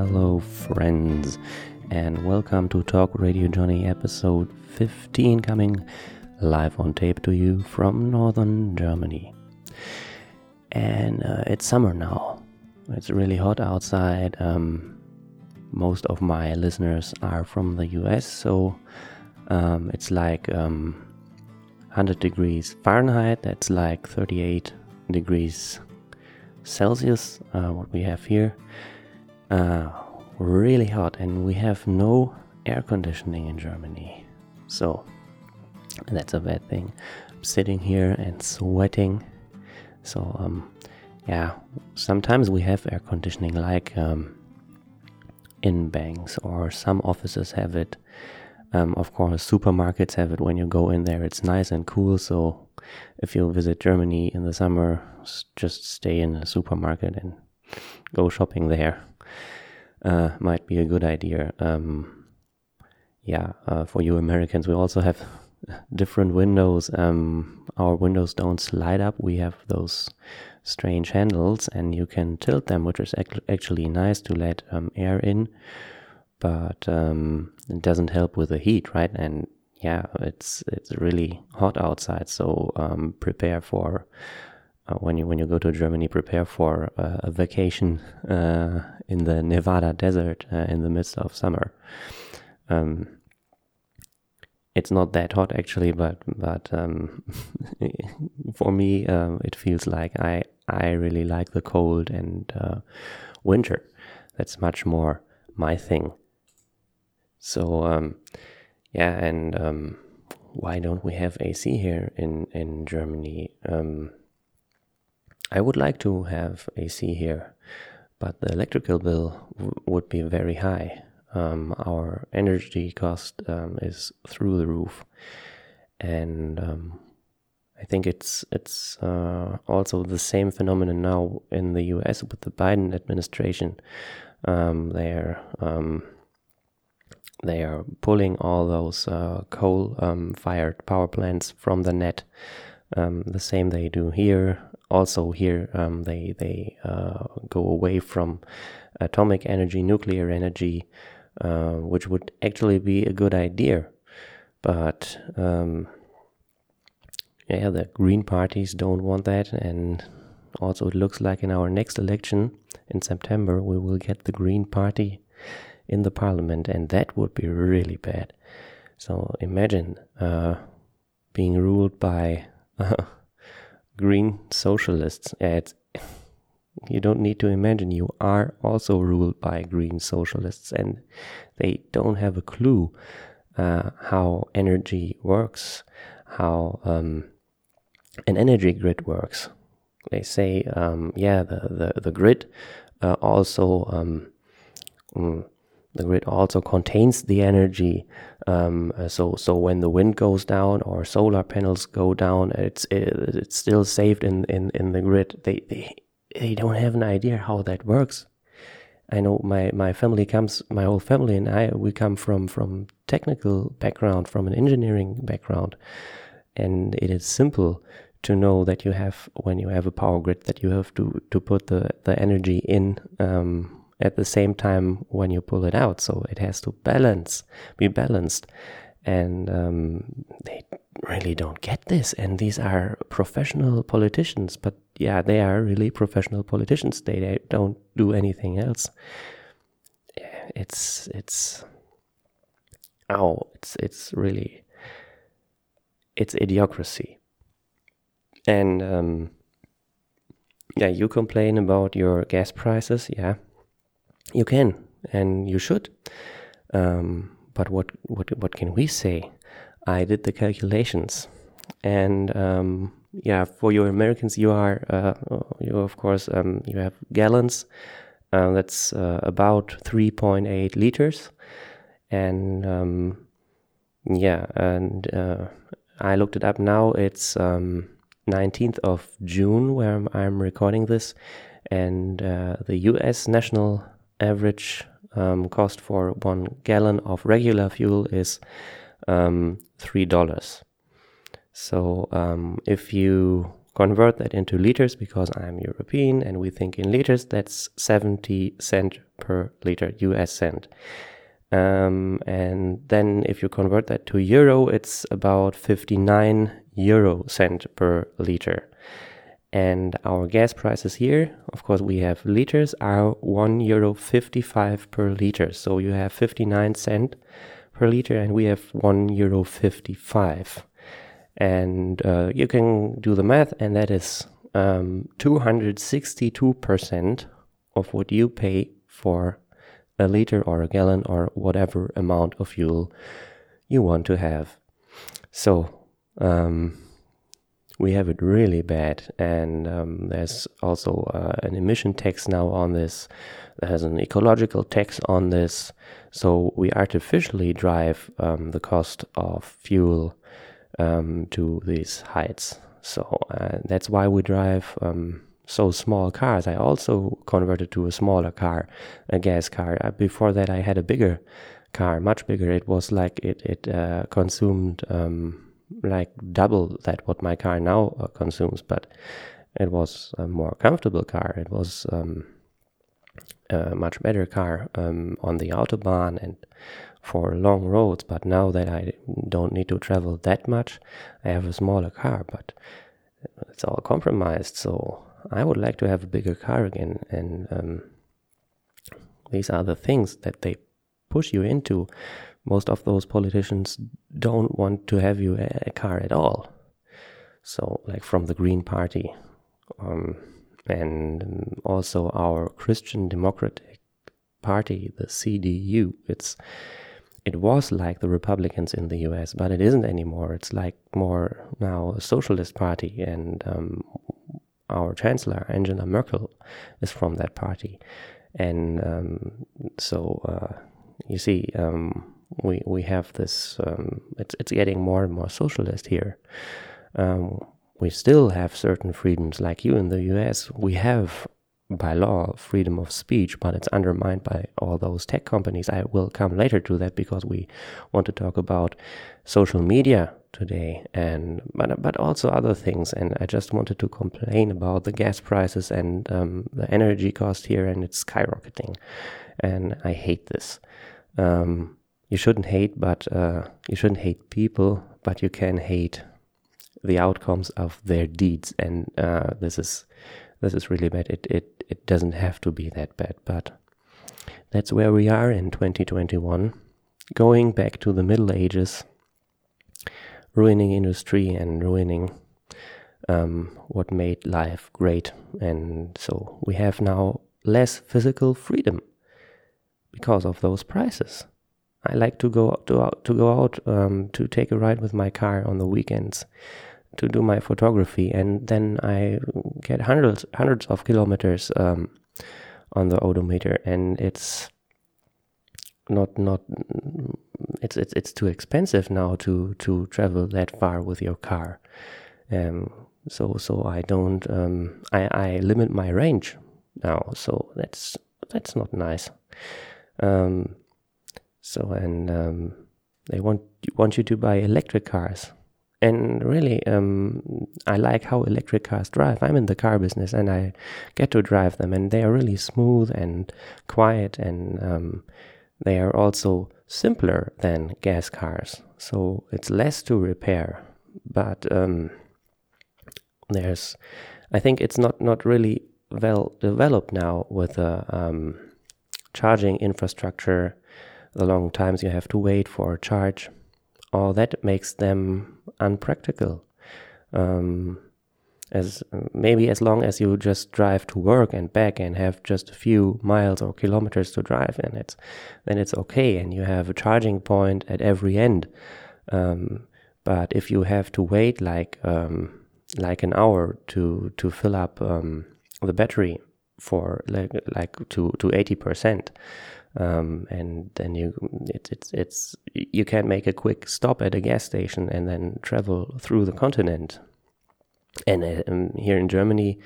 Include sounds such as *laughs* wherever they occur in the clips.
Hello, friends, and welcome to Talk Radio Johnny episode 15 coming live on tape to you from northern Germany. And uh, it's summer now. It's really hot outside. Um, most of my listeners are from the US, so um, it's like um, 100 degrees Fahrenheit, that's like 38 degrees Celsius, uh, what we have here. Uh, really hot, and we have no air conditioning in Germany. So that's a bad thing. I'm sitting here and sweating. So, um, yeah, sometimes we have air conditioning, like um, in banks, or some offices have it. Um, of course, supermarkets have it when you go in there. It's nice and cool. So, if you visit Germany in the summer, just stay in a supermarket and go shopping there. Uh, might be a good idea. Um, yeah, uh, for you Americans, we also have *laughs* different windows. Um, our windows don't slide up. We have those strange handles, and you can tilt them, which is actually nice to let um, air in. But um, it doesn't help with the heat, right? And yeah, it's it's really hot outside, so um, prepare for when you when you go to Germany, prepare for uh, a vacation uh, in the Nevada desert uh, in the midst of summer. Um, it's not that hot actually, but but um, *laughs* for me, uh, it feels like I I really like the cold and uh, winter. That's much more my thing. So um, yeah, and um, why don't we have AC here in in Germany? Um, I would like to have AC here, but the electrical bill would be very high. Um, our energy cost um, is through the roof, and um, I think it's it's uh, also the same phenomenon now in the U.S. with the Biden administration. Um, they're um, they are pulling all those uh, coal um, power plants from the net. Um, the same they do here. Also here um, they they uh, go away from atomic energy, nuclear energy, uh, which would actually be a good idea. But um, yeah, the green parties don't want that, and also it looks like in our next election in September we will get the Green Party in the parliament, and that would be really bad. So imagine uh, being ruled by *laughs* green socialists. *laughs* You don't need to imagine, you are also ruled by green socialists, and they don't have a clue uh, how energy works, how um, an energy grid works. They say, um, yeah, the, the, the grid uh, also. Um, mm, the grid also contains the energy. Um, uh, so so when the wind goes down or solar panels go down, it's it, it's still saved in, in, in the grid. They, they they don't have an idea how that works. I know my, my family comes, my whole family and I, we come from from technical background, from an engineering background, and it is simple to know that you have when you have a power grid that you have to to put the the energy in um, at the same time when you pull it out. So it has to balance, be balanced. And um, they really don't get this. And these are professional politicians, but yeah, they are really professional politicians. They, they don't do anything else. It's it's oh, it's it's really it's idiocracy. And um, yeah, you complain about your gas prices, yeah you can and you should. Um, but what, what, what can we say? I did the calculations, and um, yeah, for your Americans, you are uh, you of course um, you have gallons. Uh, that's uh, about 3.8 liters, and um, yeah, and uh, I looked it up now. It's 19th um, of June where I'm, I'm recording this, and uh, the U.S. national average um, cost for one gallon of regular fuel is um, three dollars. So um, if you convert that into liters because I'm European and we think in liters, that's 70 cent per liter, US cent. Um, and then if you convert that to euro, it's about 59 euro cent per liter. And our gas prices here, of course, we have liters, are 1 euro 55 per liter. So you have 59 cent per liter, and we have 1 euro 55. And uh, you can do the math, and that is um, 262% of what you pay for a liter or a gallon or whatever amount of fuel you want to have. So, um, we have it really bad, and um, there's also uh, an emission tax now on this. There's an ecological tax on this, so we artificially drive um, the cost of fuel um, to these heights. So uh, that's why we drive um, so small cars. I also converted to a smaller car, a gas car. Uh, before that, I had a bigger car, much bigger. It was like it it uh, consumed um, like double that what my car now uh, consumes, but it was a more comfortable car. It was um, a much better car um, on the autobahn and for long roads. But now that I don't need to travel that much, I have a smaller car, but it's all compromised. So I would like to have a bigger car again. And um, these are the things that they push you into. Most of those politicians don't want to have you a, a car at all. So, like from the Green Party, um, and also our Christian Democratic Party, the CDU. It's it was like the Republicans in the U.S., but it isn't anymore. It's like more now a socialist party, and um, our chancellor Angela Merkel is from that party, and um, so uh, you see, um, we we have this. Um, it's it's getting more and more socialist here. Um, we still have certain freedoms, like you in the U.S. We have by law freedom of speech, but it's undermined by all those tech companies. I will come later to that because we want to talk about social media today and but but also other things. And I just wanted to complain about the gas prices and um, the energy cost here, and it's skyrocketing, and I hate this. Um, you shouldn't hate, but uh, you shouldn't hate people, but you can hate the outcomes of their deeds, and uh, this is this is really bad. It it it doesn't have to be that bad, but that's where we are in 2021. Going back to the Middle Ages, ruining industry and ruining um, what made life great. And so we have now less physical freedom because of those prices. I like to go to out, to go out um, to take a ride with my car on the weekends to do my photography, and then I get hundreds hundreds of kilometers um, on the odometer, and it's not not it's it's it's too expensive now to to travel that far with your car. Um, so so I don't um, I I limit my range now. So that's that's not nice. Um, so and um, they want want you to buy electric cars. And really um, i like how electric cars drive. I'm in the car business and i get to drive them and they are really smooth and quiet and um, they are also simpler than gas cars. So it's less to repair but um, there's i think it's not not really well developed now with the um, charging infrastructure the long times you have to wait for a charge all that makes them unpractical. Um, as maybe as long as you just drive to work and back and have just a few miles or kilometers to drive, and it's then it's okay, and you have a charging point at every end. Um, but if you have to wait like um, like an hour to to fill up um, the battery for like like to to eighty percent, um, and then you it's it's it's you can make a quick stop at a gas station and then travel through the continent. And uh, um, here in Germany,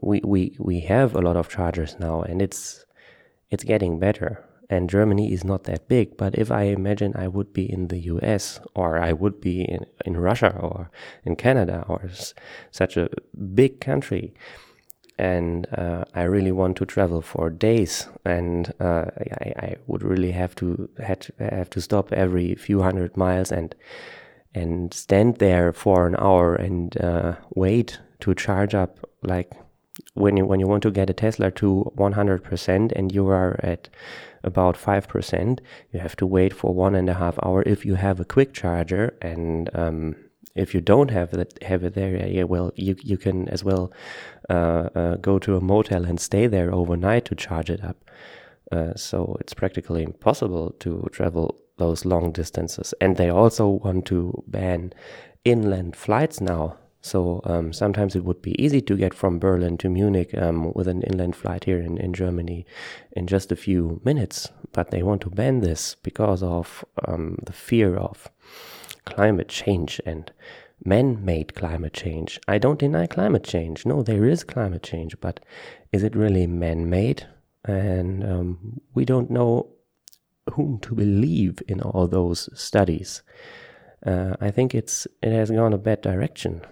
we we we have a lot of chargers now, and it's it's getting better. and Germany is not that big. But if I imagine I would be in the US or I would be in, in Russia or in Canada or such a big country, and uh, I really want to travel for days, and uh, I, I, would really have to had, have to stop every few hundred miles and and stand there for an hour and uh, wait to charge up. Like when you when you want to get a Tesla to 100% and you are at about 5%, you have to wait for one and a half hour if you have a quick charger and um, if you don't have that have it there, yeah, well, you you can as well uh, uh, go to a motel and stay there overnight to charge it up. Uh, so it's practically impossible to travel those long distances. And they also want to ban inland flights now. So um, sometimes it would be easy to get from Berlin to Munich um, with an inland flight here in, in Germany in just a few minutes. But they want to ban this because of um, the fear of climate change and man made climate change. I don't deny climate change. No, there is climate change, but is it really man made? And um, we don't know whom to believe in all those studies. Uh, I think it's it has gone a bad direction.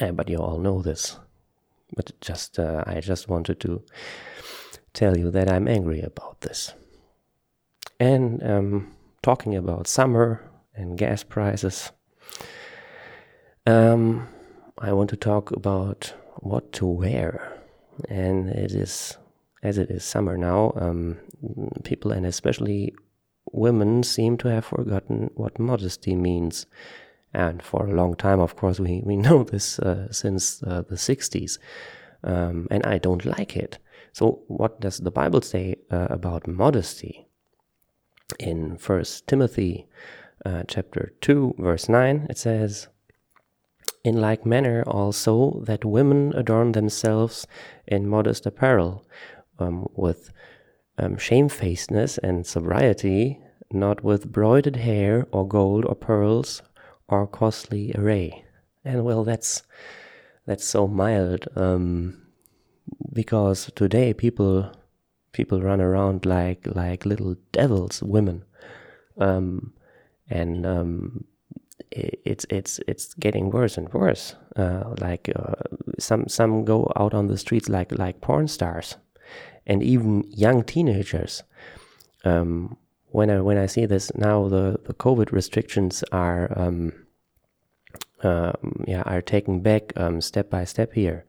Uh, but you all know this. But just uh, I just wanted to tell you that I'm angry about this. And um, talking about summer and gas prices, um, I want to talk about what to wear. And it is, as it is summer now, um, people and especially women seem to have forgotten what modesty means. And for a long time, of course, we, we *laughs* know this uh, since uh, the 60s. Um, and I don't like it. So, what does the Bible say uh, about modesty? In First Timothy uh, chapter 2, verse 9, it says, In like manner also that women adorn themselves in modest apparel, um, with um, shamefacedness and sobriety, not with broidered hair or gold or pearls or costly array. And well, that's that's so mild, um, because today people people run around like like little devils, women, um, and um, it's it's it's getting worse and worse. Uh, like uh, some some go out on the streets like like porn stars and even young teenagers. Um, when I when I see this now, the, the COVID restrictions are um, uh, yeah are taken back um, step by step here,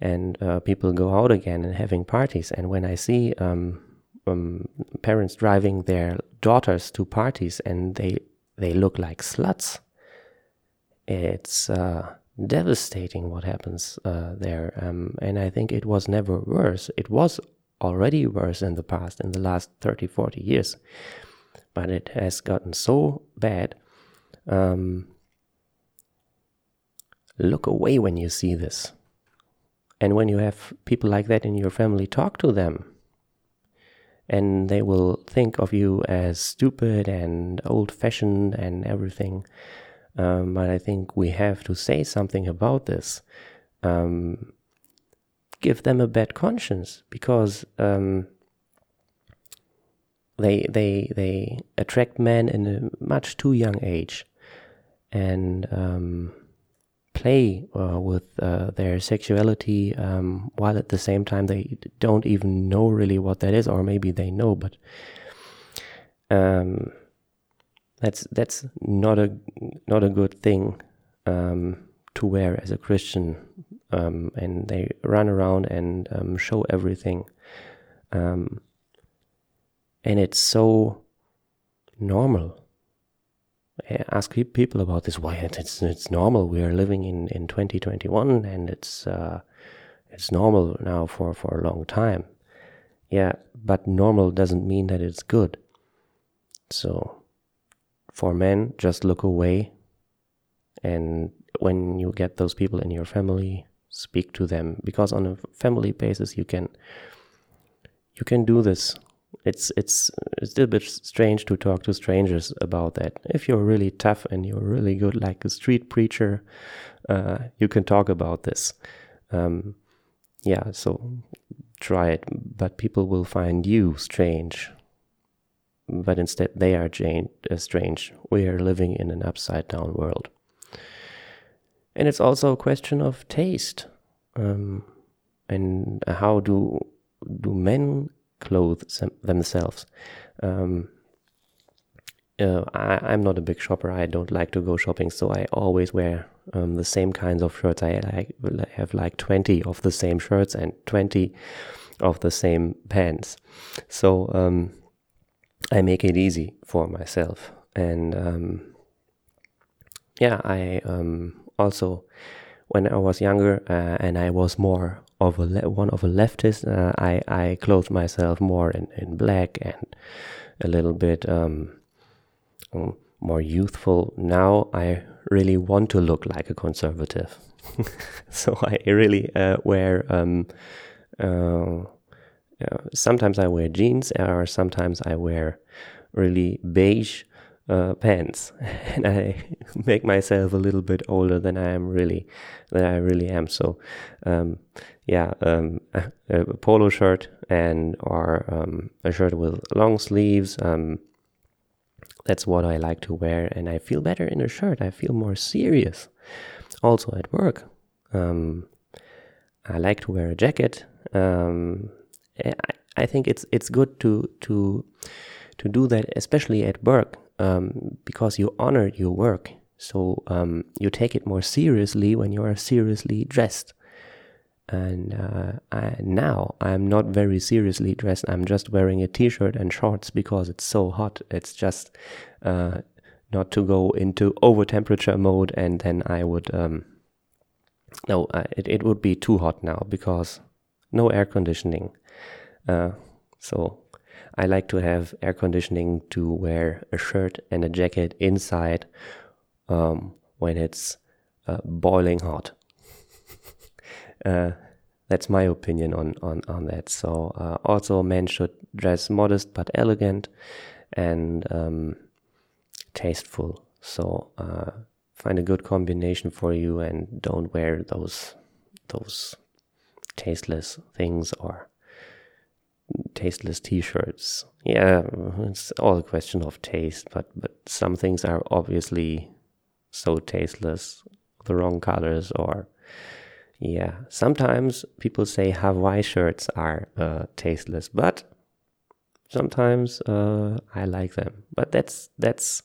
and uh, people go out again and having parties. And when I see um, um, parents driving their daughters to parties and they they look like sluts, it's uh, devastating what happens uh, there. Um, and I think it was never worse. It was already worse in the past, in the last 30, 40 years. But it has gotten so bad. Um, look away when you see this. And when you have people like that in your family, talk to them. And they will think of you as stupid and old fashioned and everything. Um, but I think we have to say something about this. Um, give them a bad conscience because um, they they they attract men in a much too young age and um, play uh, with uh, their sexuality um, while at the same time they don't even know really what that is or maybe they know but um, that's that's not a not a good thing um, to wear as a Christian um, and they run around and um, show everything. Um, and it's so normal. I ask people about this. Why it's it's normal. We are living in, in 2021, and it's uh, it's normal now for, for a long time. Yeah, but normal doesn't mean that it's good. So, for men, just look away. And when you get those people in your family, speak to them because on a family basis you can you can do this it's it's it's a bit strange to talk to strangers about that if you're really tough and you're really good like a street preacher uh, you can talk about this um, yeah so try it but people will find you strange but instead they are uh, strange. We are living in an upside down world. And it's also a question of taste. Um, and how do do men clothe themselves? Um, uh, I, am not a big shopper. I don't like to go shopping, so I always wear um, the same kinds of shirts. I, I have like 20 of the same shirts and 20 of the same pants. So um, I make it easy for myself. And um, yeah, I um, also, when I was younger uh, and I was more of a one of a leftist, uh, I, I clothed myself more in, in black and a little bit um, um, more youthful. Now I really want to look like a conservative. *laughs* so I really uh, wear. Um, uh, uh, sometimes I wear jeans, or sometimes I wear really beige uh, pants, *laughs* and I *laughs* make myself a little bit older than I am really, than I really am. So, um, yeah, um, a, *laughs* a, polo shirt and or um, a shirt with long sleeves. Um, that's what I like to wear, and I feel better in a shirt. I feel more serious. Also at work, um, I like to wear a jacket. Um, I, I think it's it's good to to to do that, especially at work, um, because you honor your work. So you take it more seriously when you are seriously dressed. And uh, I, now I'm not very seriously dressed. I'm just wearing a t-shirt and shorts because it's so hot. It's just uh, not to go into over temperature mode, and then I would um, no, uh, it it would be too hot now because no air conditioning. Uh, so I like to have air conditioning to wear a shirt and a jacket inside um, when it's uh, boiling hot. Uh, that's my opinion on on on that. So uh, also, men should dress modest but elegant and um, tasteful. So uh, find a good combination for you, and don't wear those those tasteless things or tasteless t-shirts. Yeah, it's all a question of taste, but but some things are obviously so tasteless, the wrong colors or yeah, sometimes people say Hawaii shirts are uh, tasteless, but sometimes uh, I like them. But that's that's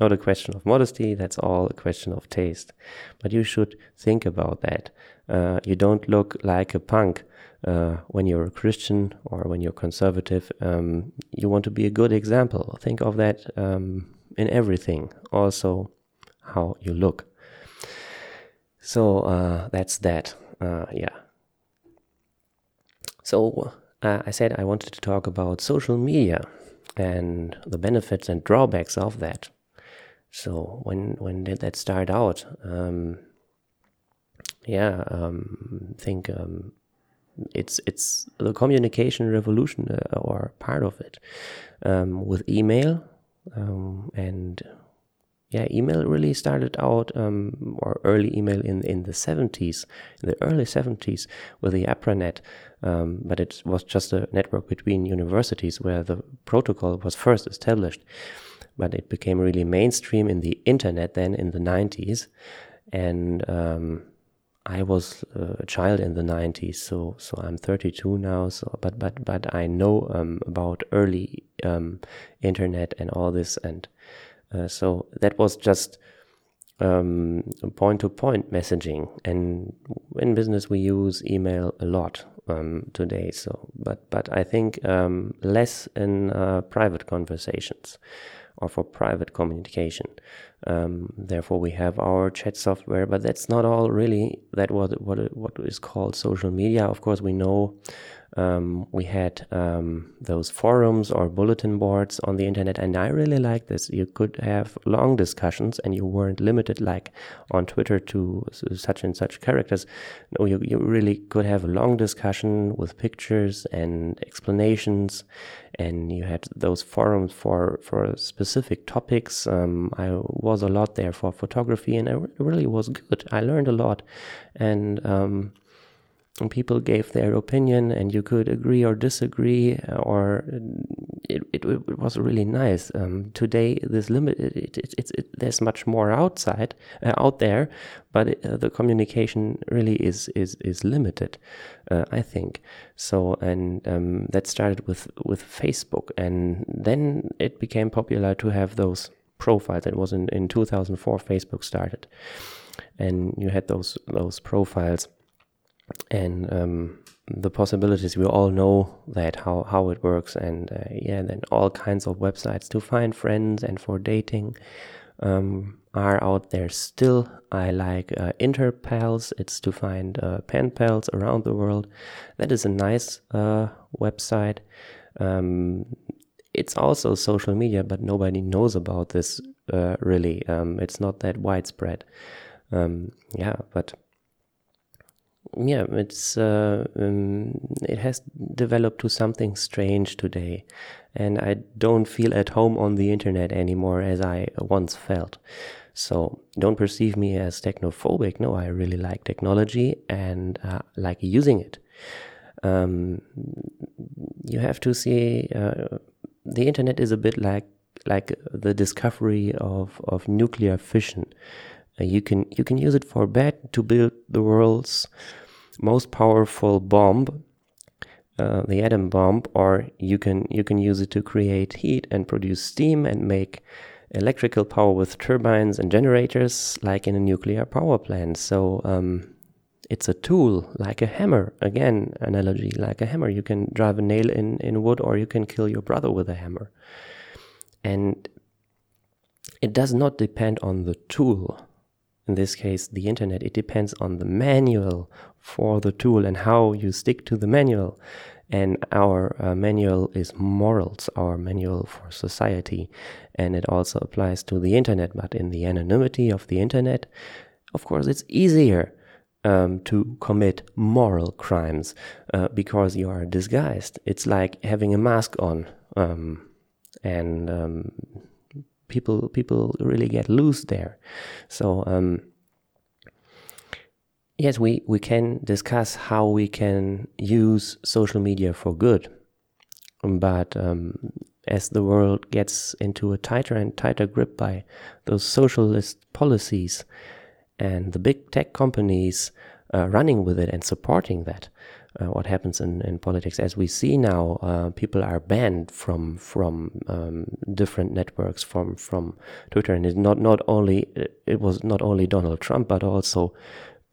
not a question of modesty. That's all a question of taste. But you should think about that. Uh, you don't look like a punk uh, when you're a Christian or when you're conservative. Um, you want to be a good example. Think of that um, in everything. Also, how you look. So uh, that's that. Uh, yeah. So uh, I said I wanted to talk about social media and the benefits and drawbacks of that. So when when did that start out? Um, yeah, um, think um, it's it's the communication revolution uh, or part of it um, with email um, and yeah, email really started out, um, or early email in, in the 70s, in the early 70s with the ARPANET. Um, but it was just a network between universities where the protocol was first established. But it became really mainstream in the internet then in the 90s. And um, I was a child in the 90s, so so I'm 32 now. So, but but but I know um, about early um, internet and all this, and uh, so that was just point to point messaging. And in business, we use email a lot um, today. So, but but I think um, less in uh, private conversations or for private communication. Um, therefore, we have our chat software, but that's not all really. That what what what is called social media. Of course, we know um, we had um, those forums or bulletin boards on the internet, and I really like this. You could have long discussions, and you weren't limited like on Twitter to such and such characters. No, you, you really could have a long discussion with pictures and explanations, and you had those forums for for specific topics. Um, I was a lot there for photography, and it really was good. I learned a lot, and um, people gave their opinion and you could agree or disagree or it, it, it was really nice. Um, today this limit it, it, it, there's much more outside uh, out there but uh, the communication really is is is limited uh, i think. So and um, that started with with facebook and then it became popular to have those profiles. It was in, in 2004 facebook started and you had those those profiles and um, the possibilities we all know that how how it works and uh, yeah then all kinds of websites to find friends and for dating um, are out there still. I like uh, interpals. It's to find uh, pen pals around the world. That is a nice uh, website. Um, it's also social media but nobody knows about this uh, really. Um, it's not that widespread. Um, yeah but yeah, it's uh, um, it has developed to something strange today, and I don't feel at home on the internet anymore as I once felt. So don't perceive me as technophobic. No, I really like technology and uh, like using it. Um, you have to see uh, the internet is a bit like like the discovery of of nuclear fission. You can you can use it for bad to build the world's most powerful bomb, uh, the atom bomb, or you can you can use it to create heat and produce steam and make electrical power with turbines and generators, like in a nuclear power plant. So um, it's a tool, like a hammer. Again, analogy, like a hammer. You can drive a nail in in wood, or you can kill your brother with a hammer. And it does not depend on the tool in this case the internet, it depends on the manual for the tool and how you stick to the manual. And our uh, manual is morals, our manual for society. And it also applies to the internet, but in the anonymity of the internet, of course, it's easier um, to commit moral crimes uh, because you are disguised. It's like having a mask on. Um, and um, people people really get loose there. So um, yes, we we can discuss how we can use social media for good, but um, as the world gets into a tighter and tighter grip by those socialist policies and the big tech companies uh, running with it and supporting that, uh, what happens in, in politics. As we see now, uh, people are banned from from um, different networks, from from Twitter, and it's not not only it was not only Donald Trump, but also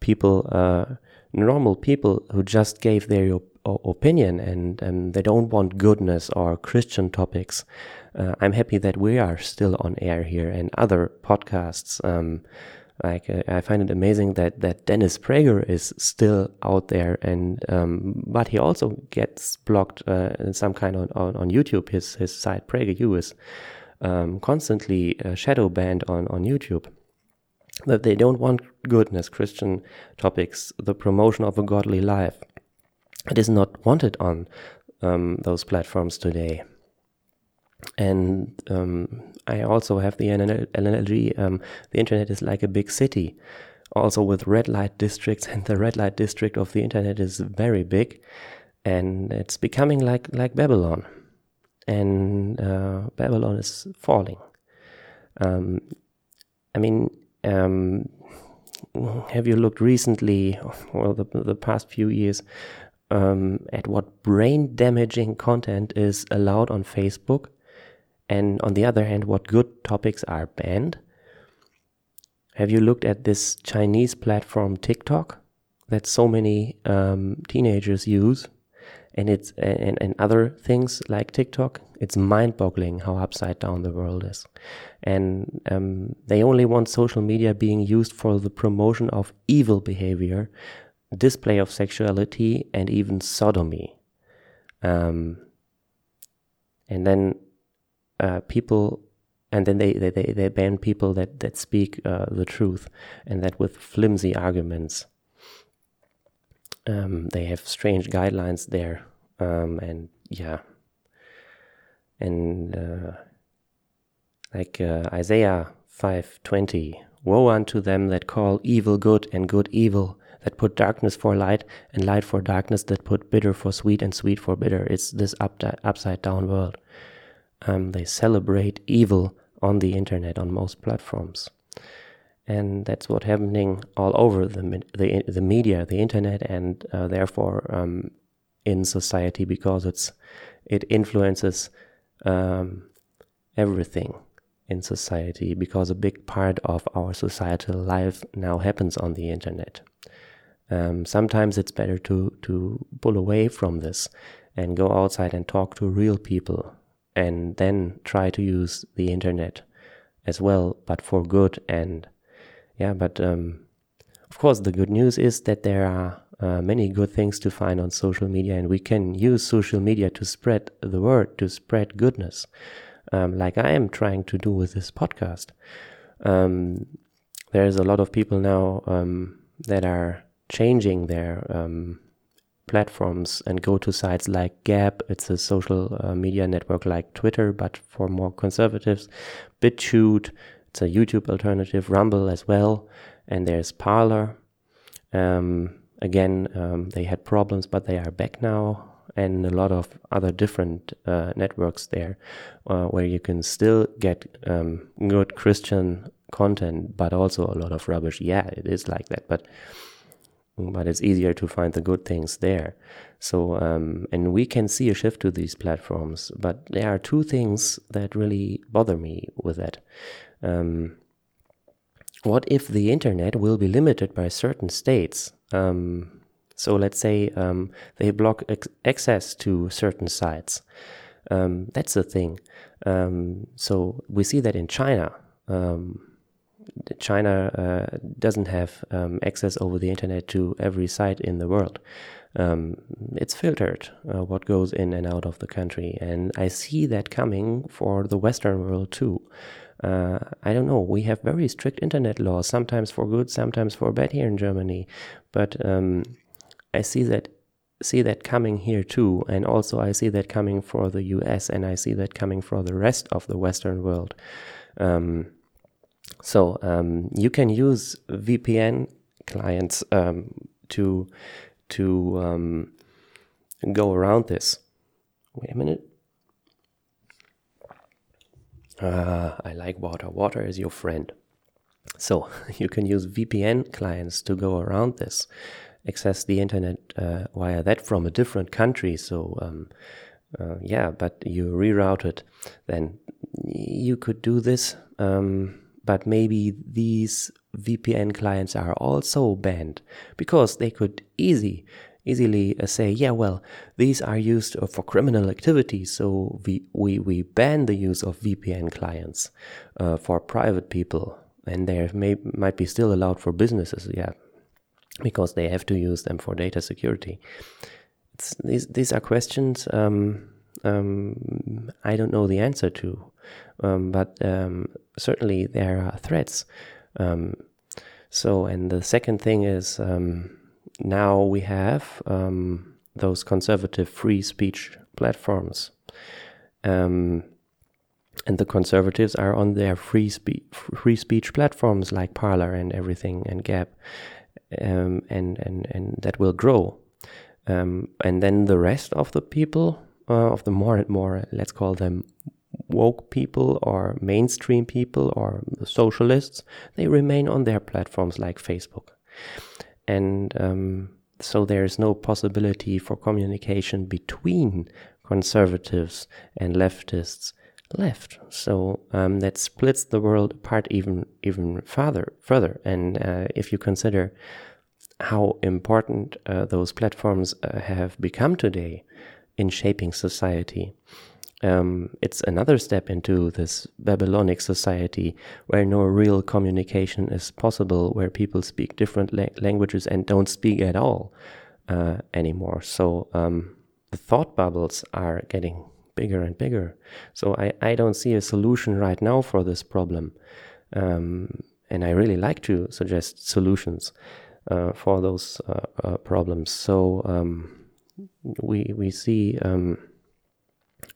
people, uh, normal people who just gave their op- opinion and and they don't want goodness or Christian topics. Uh, I'm happy that we are still on air here and other podcasts. Um, like uh, I find it amazing that that Dennis Prager is still out there, and um, but he also gets blocked uh, in some kind on, on, on YouTube. His his site PragerU is um, constantly uh, shadow banned on on YouTube. That they don't want goodness, Christian topics, the promotion of a godly life. It is not wanted on um, those platforms today. And um, I also have the analogy um, the internet is like a big city, also with red light districts, *laughs* and the red light district of the internet is very big, and it's becoming like, like Babylon. And uh, Babylon is falling. Um, I mean, um, have you looked recently, *laughs* well, the, the past few years, um, at what brain damaging content is allowed on Facebook? And on the other hand, what good topics are banned. Have you looked at this Chinese platform TikTok that so many um, teenagers use, and it's and, and other things like TikTok? It's mind-boggling how upside down the world is, and um, they only want social media being used for the promotion of evil behavior, display of sexuality, and even sodomy. Um, and then uh, people and then they, they, they, they, ban people that, that speak uh, the truth and that with flimsy arguments. Um, they have strange guidelines there. Um, and yeah. And uh, like uh, Isaiah 5:20, woe unto them that call evil good and good evil, that put darkness for light and light for darkness that put bitter for sweet and sweet for bitter. It's this up, upside down world. Um, they celebrate evil on the internet on most platforms. And that's what's happening all over the, the, the media, the internet, and uh, therefore um, in society because it's it influences um, everything in society because a big part of our societal life now happens on the internet. Um, sometimes it's better to to pull away from this and go outside and talk to real people and then try to use the internet as well, but for good. And yeah, but um, of course, the good news is that there are uh, many good things to find on social media, and we can use social media to spread the word, to spread goodness, um, like I am trying to do with this podcast. Um, there's a lot of people now um, that are changing their um, platforms and go to sites like Gab. It's a social uh, media network like Twitter, but for more conservatives. BitChute, it's a YouTube alternative. Rumble as well, and there's Parler. Um, again, um, they had problems, but they are back now, and a lot of other different uh, networks there, uh, where you can still get um, good Christian content, but also a lot of rubbish. Yeah, it is like that, but but it's easier to find the good things there. So, um, and we can see a shift to these platforms, but there are two things that really bother me with that. Um, what if the internet will be limited by certain states? Um, so let's say um, they block access to certain sites. Um, that's the thing. Um, so we see that in China. Um, China uh, doesn't have um, access over the internet to every site in the world. Um, it's filtered uh, what goes in and out of the country, and I see that coming for the Western world too. Uh, I don't know. We have very strict internet laws, sometimes for good, sometimes for bad here in Germany, but um, I see that see that coming here too, and also I see that coming for the U.S. and I see that coming for the rest of the Western world. Um, so um, you can use VPN clients um, to to um, go around this. Wait a minute. Uh, I like water. Water is your friend. So *laughs* you can use VPN clients to go around this, access the internet uh, via that from a different country. So um, uh, yeah, but you reroute it. Then you could do this. Um, but maybe these VPN clients are also banned because they could easy easily uh, say, yeah, well, these are used uh, for criminal activity, so we, we, we ban the use of VPN clients uh, for private people, and they may, might be still allowed for businesses, yeah, because they have to use them for data security. It's, these, these are questions um, um, I don't know the answer to, um, but um, certainly there are threats. Um, so, and the second thing is um, now we have um, those conservative free speech platforms. and the conservatives are on their free, spe- free speech platforms like Parler and everything and Gab, and, and, and that will grow. and then the rest of the people uh, of the more and more, let's call them woke people or mainstream people or socialists, they remain on their platforms like Facebook. And um, so there is no possibility for communication between conservatives and leftists left. So um, that splits the world apart even even further. Further, and uh, if you consider how important uh, those platforms uh, have become today, in shaping society. Um, it's another step into this Babylonic society where no real communication is possible, where people speak different la languages and don't speak at all uh, anymore. So um, the thought bubbles are getting bigger and bigger. So I, I don't see a solution right now for this problem. Um, and I really like to suggest solutions uh, for those uh, uh problems. So um, we we see um,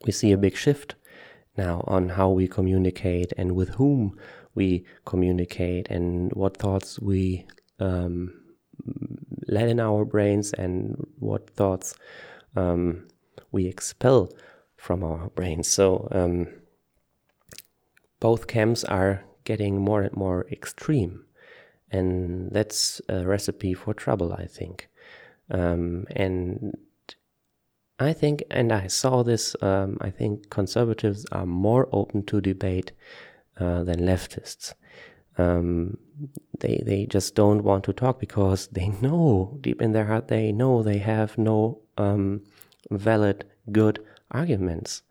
we see a big shift now on how we communicate and with whom we communicate and what thoughts we um, let in our brains and what thoughts um, we expel from our brains. So um, both camps are getting more and more extreme, and that's a recipe for trouble, I think. Um, and I think, and I saw this, um, I think conservatives are more open to debate uh, than leftists. Um, they they just don't want to talk because *laughs* they know deep in their heart they know they have no um, valid good arguments.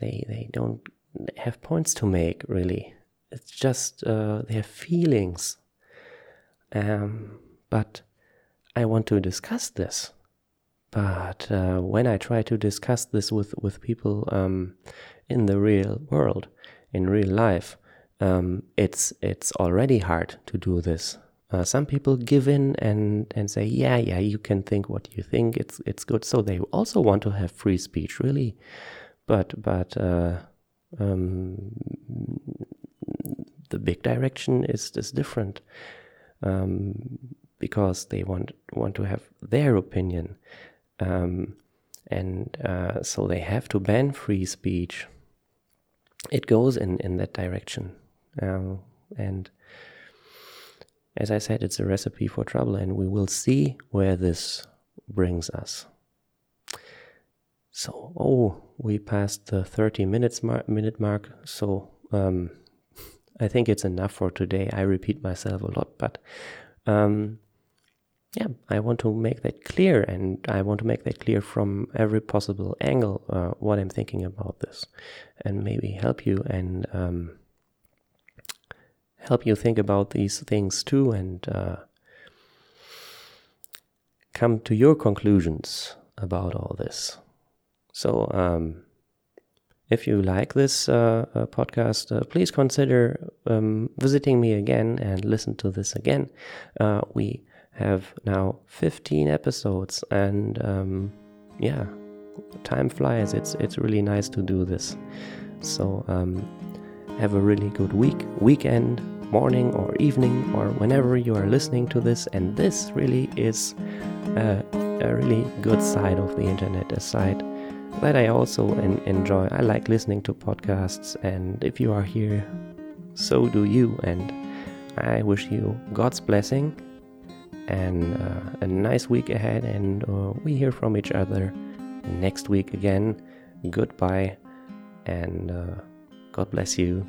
They they don't have points to make really. It's just uh, their feelings. Um, but I want to discuss this. But uh, when I try to discuss this with with people um, in the real world, in real life, um, it's it's already hard to do this. Uh, some people give in and and say, yeah, yeah, you can think what you think. It's it's good. So they also want to have free speech, really. But but uh, um, the big direction is is different um, because they want want to have their opinion, um, and uh, so they have to ban free speech. It goes in in that direction. Uh, and as I said, it's a recipe for trouble, and we will see where this brings us. So, oh, we passed the 30 minutes mar- minute mark. So, um, *laughs* I think it's enough for today. I repeat myself a lot, but um, yeah, I want to make that clear, and I want to make that clear from every possible angle uh, what I'm thinking about this, and maybe help you and um, help you think about these things too and uh, come to your conclusions about all this. So, um, if you like this uh, uh, podcast, uh, please consider um, visiting me again and listen to this again. Uh, we have now 15 episodes, and um, yeah, time flies. It's it's really nice to do this. So um, have a really good week, weekend, morning or evening, or whenever you are listening to this. And this really is a, a really good side of the internet, a side that I also en- enjoy. I like listening to podcasts, and if you are here, so do you. And I wish you God's blessing and uh, a nice week ahead. And uh, we hear from each other next week again. Goodbye, and uh, God bless you.